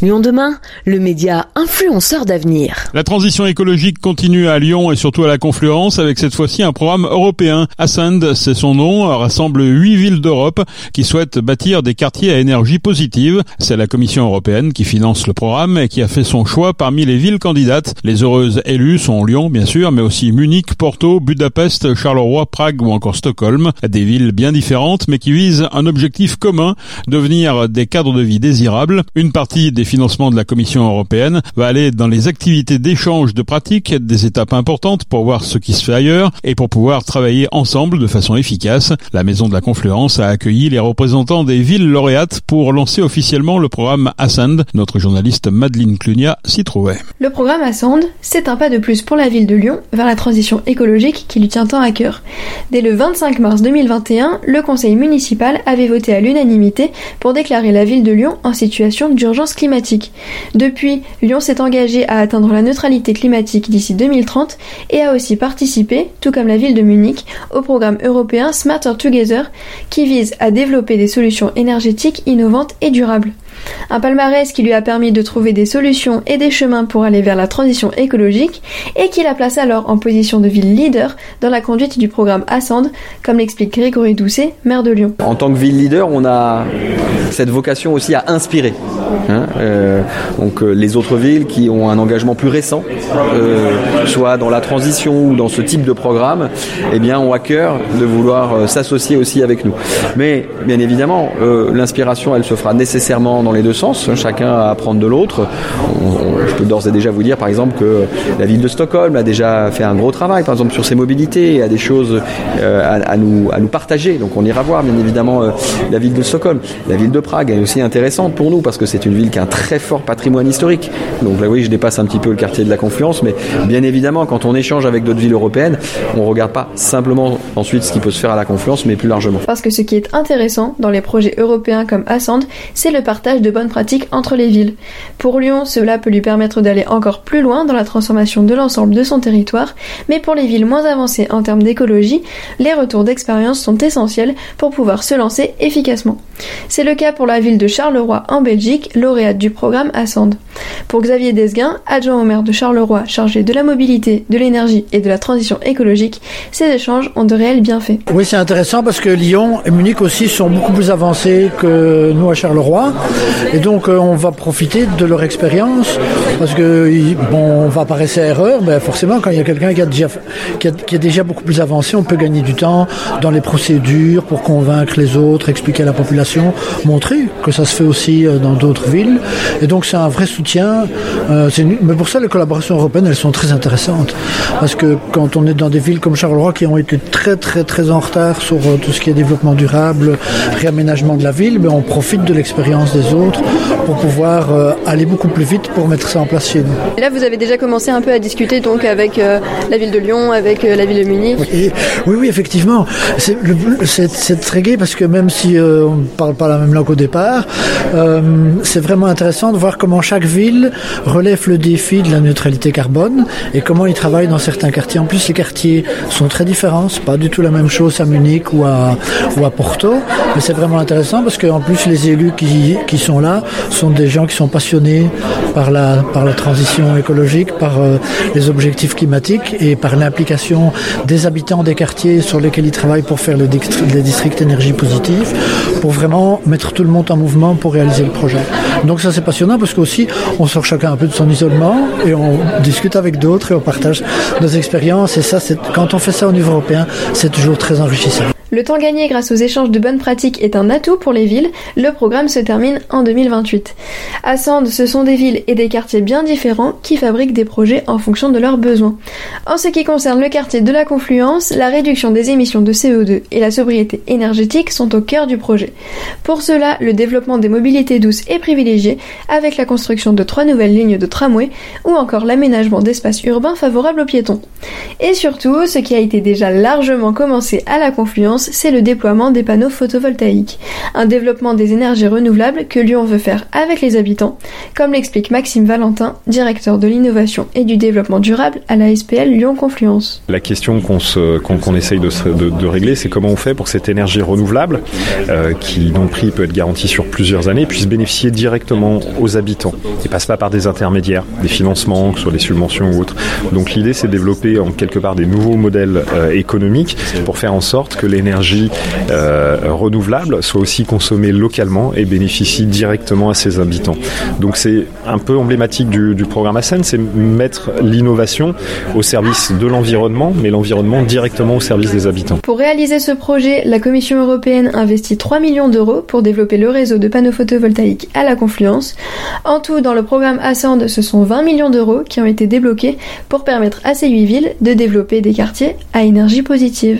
Lyon demain, le média influenceur d'avenir. La transition écologique continue à Lyon et surtout à la Confluence avec cette fois-ci un programme européen. Ascend, c'est son nom, rassemble huit villes d'Europe qui souhaitent bâtir des quartiers à énergie positive. C'est la Commission européenne qui finance le programme et qui a fait son choix parmi les villes candidates. Les heureuses élues sont Lyon, bien sûr, mais aussi Munich, Porto, Budapest, Charleroi, Prague ou encore Stockholm. Des villes bien différentes mais qui visent un objectif commun, devenir des cadres de vie désirables. Une partie des financement de la Commission européenne va aller dans les activités d'échange de pratiques, des étapes importantes pour voir ce qui se fait ailleurs et pour pouvoir travailler ensemble de façon efficace. La Maison de la Confluence a accueilli les représentants des villes lauréates pour lancer officiellement le programme Ascend. Notre journaliste Madeleine Clunia s'y trouvait. Le programme Ascend, c'est un pas de plus pour la ville de Lyon vers la transition écologique qui lui tient tant à cœur. Dès le 25 mars 2021, le conseil municipal avait voté à l'unanimité pour déclarer la ville de Lyon en situation d'urgence climatique. Depuis, Lyon s'est engagé à atteindre la neutralité climatique d'ici 2030 et a aussi participé, tout comme la ville de Munich, au programme européen Smarter Together qui vise à développer des solutions énergétiques innovantes et durables. Un palmarès qui lui a permis de trouver des solutions et des chemins pour aller vers la transition écologique et qui la place alors en position de ville leader dans la conduite du programme Ascend, comme l'explique Grégory Doucet, maire de Lyon. En tant que ville leader, on a cette vocation aussi à inspirer. Hein, euh, donc euh, les autres villes qui ont un engagement plus récent, euh, soit dans la transition ou dans ce type de programme, eh bien ont à cœur de vouloir s'associer aussi avec nous. Mais bien évidemment, l'inspiration, elle se fera nécessairement dans les deux sens, chacun à apprendre de l'autre. Je peux d'ores et déjà vous dire par exemple que la ville de Stockholm a déjà fait un gros travail par exemple sur ses mobilités, a des choses euh, à, nous, à nous partager. Donc on ira voir bien évidemment la ville de Stockholm. La ville de Prague est aussi intéressante pour nous parce que c'est une ville qui a un très fort patrimoine historique. Donc là oui je dépasse un petit peu le quartier de la Confluence, mais bien évidemment quand on échange avec d'autres villes européennes, on regarde pas simplement ensuite ce qui peut se faire à la Confluence, mais plus largement. Parce que ce qui est intéressant dans les projets européens comme Ascend, c'est le partage de bonnes pratiques entre les villes. Pour Lyon, cela peut lui permettre d'aller encore plus loin dans la transformation de l'ensemble de son territoire, mais pour les villes moins avancées en termes d'écologie, les retours d'expérience sont essentiels pour pouvoir se lancer efficacement. C'est le cas pour la ville de Charleroi en Belgique, lauréate du programme Ascend. Pour Xavier Desguin, adjoint au maire de Charleroi chargé de la mobilité, de l'énergie et de la transition écologique, ces échanges ont de réels bienfaits. Oui, c'est intéressant parce que Lyon et Munich aussi sont beaucoup plus avancés que nous à Charleroi. Et donc, euh, on va profiter de leur expérience parce que, bon, on va apparaître à erreur, mais forcément, quand il y a quelqu'un qui, qui, est déjà beaucoup plus avancé, on peut gagner du temps dans les procédures pour convaincre les autres, expliquer à la population, montrer que ça se fait aussi euh, dans d'autres villes. Et donc, c'est un vrai soutien. Euh, mais pour ça, les collaborations européennes, elles sont très intéressantes. Parce que quand on est dans des villes comme Charleroi qui ont été très, très, très en retard sur tout ce qui est développement durable, réaménagement de la ville, mais on profite de l'expérience des autres pour pouvoir euh, aller beaucoup plus vite pour mettre ça en place chez nous. Et là, vous avez déjà commencé un peu à discuter donc avec euh, la ville de Lyon, avec euh, la ville de Munich. Oui, oui, effectivement. C'est très gai parce que même si on ne parle pas la même langue au départ, c'est vraiment intéressant de voir comment chaque ville relève le défi de la neutralité carbone et comment ils travaillent dans certains quartiers. En plus, les quartiers sont très différents. C'est pas du tout la même chose à Munich ou à, Porto, mais c'est vraiment intéressant parce qu'en plus, les élus qui, qui sont là sont des gens qui sont passionnés par la, par la transition écologique, par euh, les objectifs climatiques et par l'implication des habitants des quartiers sur lesquels ils travaillent pour faire le les districts énergie positive, pour vraiment mettre tout le monde en mouvement pour réaliser le projet. Donc ça c'est passionnant parce qu'aussi on sort chacun un peu de son isolement et on discute avec d'autres et on partage nos expériences et ça c'est quand on fait ça au niveau européen c'est toujours très enrichissant. Le temps gagné grâce aux échanges de bonnes pratiques est un atout pour les villes. Le programme se termine en 2028. À Sand, ce sont des villes et des quartiers bien différents qui fabriquent des projets en fonction de leurs besoins. En ce qui concerne le quartier de la Confluence, la réduction des émissions de CO2 et la sobriété énergétique sont au cœur du projet. Pour cela, le développement des mobilités douces est privilégié avec la construction de trois nouvelles lignes de tramway ou encore l'aménagement d'espaces urbains favorables aux piétons. Et surtout, ce qui a été déjà largement commencé à la Confluence, C'est le déploiement des panneaux photovoltaïques, un développement des énergies renouvelables que Lyon veut faire avec les habitants, comme l'explique Maxime Valentin, directeur de l'innovation et du développement durable à la SPL Lyon Confluence. La question qu'on essaye de, régler, c'est comment on fait pour cette énergie renouvelable, euh, qui dont le prix peut être garanti sur plusieurs années, puisse bénéficier directement aux habitants et passe pas par des intermédiaires, des financements, que ce soit des subventions ou autres. Donc l'idée, c'est de développer en quelque part des nouveaux modèles euh, économiques pour faire en sorte que l'énergie euh, renouvelable soit aussi consommée localement et bénéficie directement à ses habitants. Donc c'est un peu emblématique du, programme ASEN, c'est mettre l'innovation au service de l'environnement, mais l'environnement directement au service des habitants. Pour réaliser ce projet, la Commission européenne investit 3 millions d'euros pour développer le réseau de panneaux photovoltaïques à la Confluence. En tout, dans le programme Ascend, ce sont 20 millions d'euros qui ont été débloqués pour permettre à ces huit villes de développer des quartiers à énergie positive.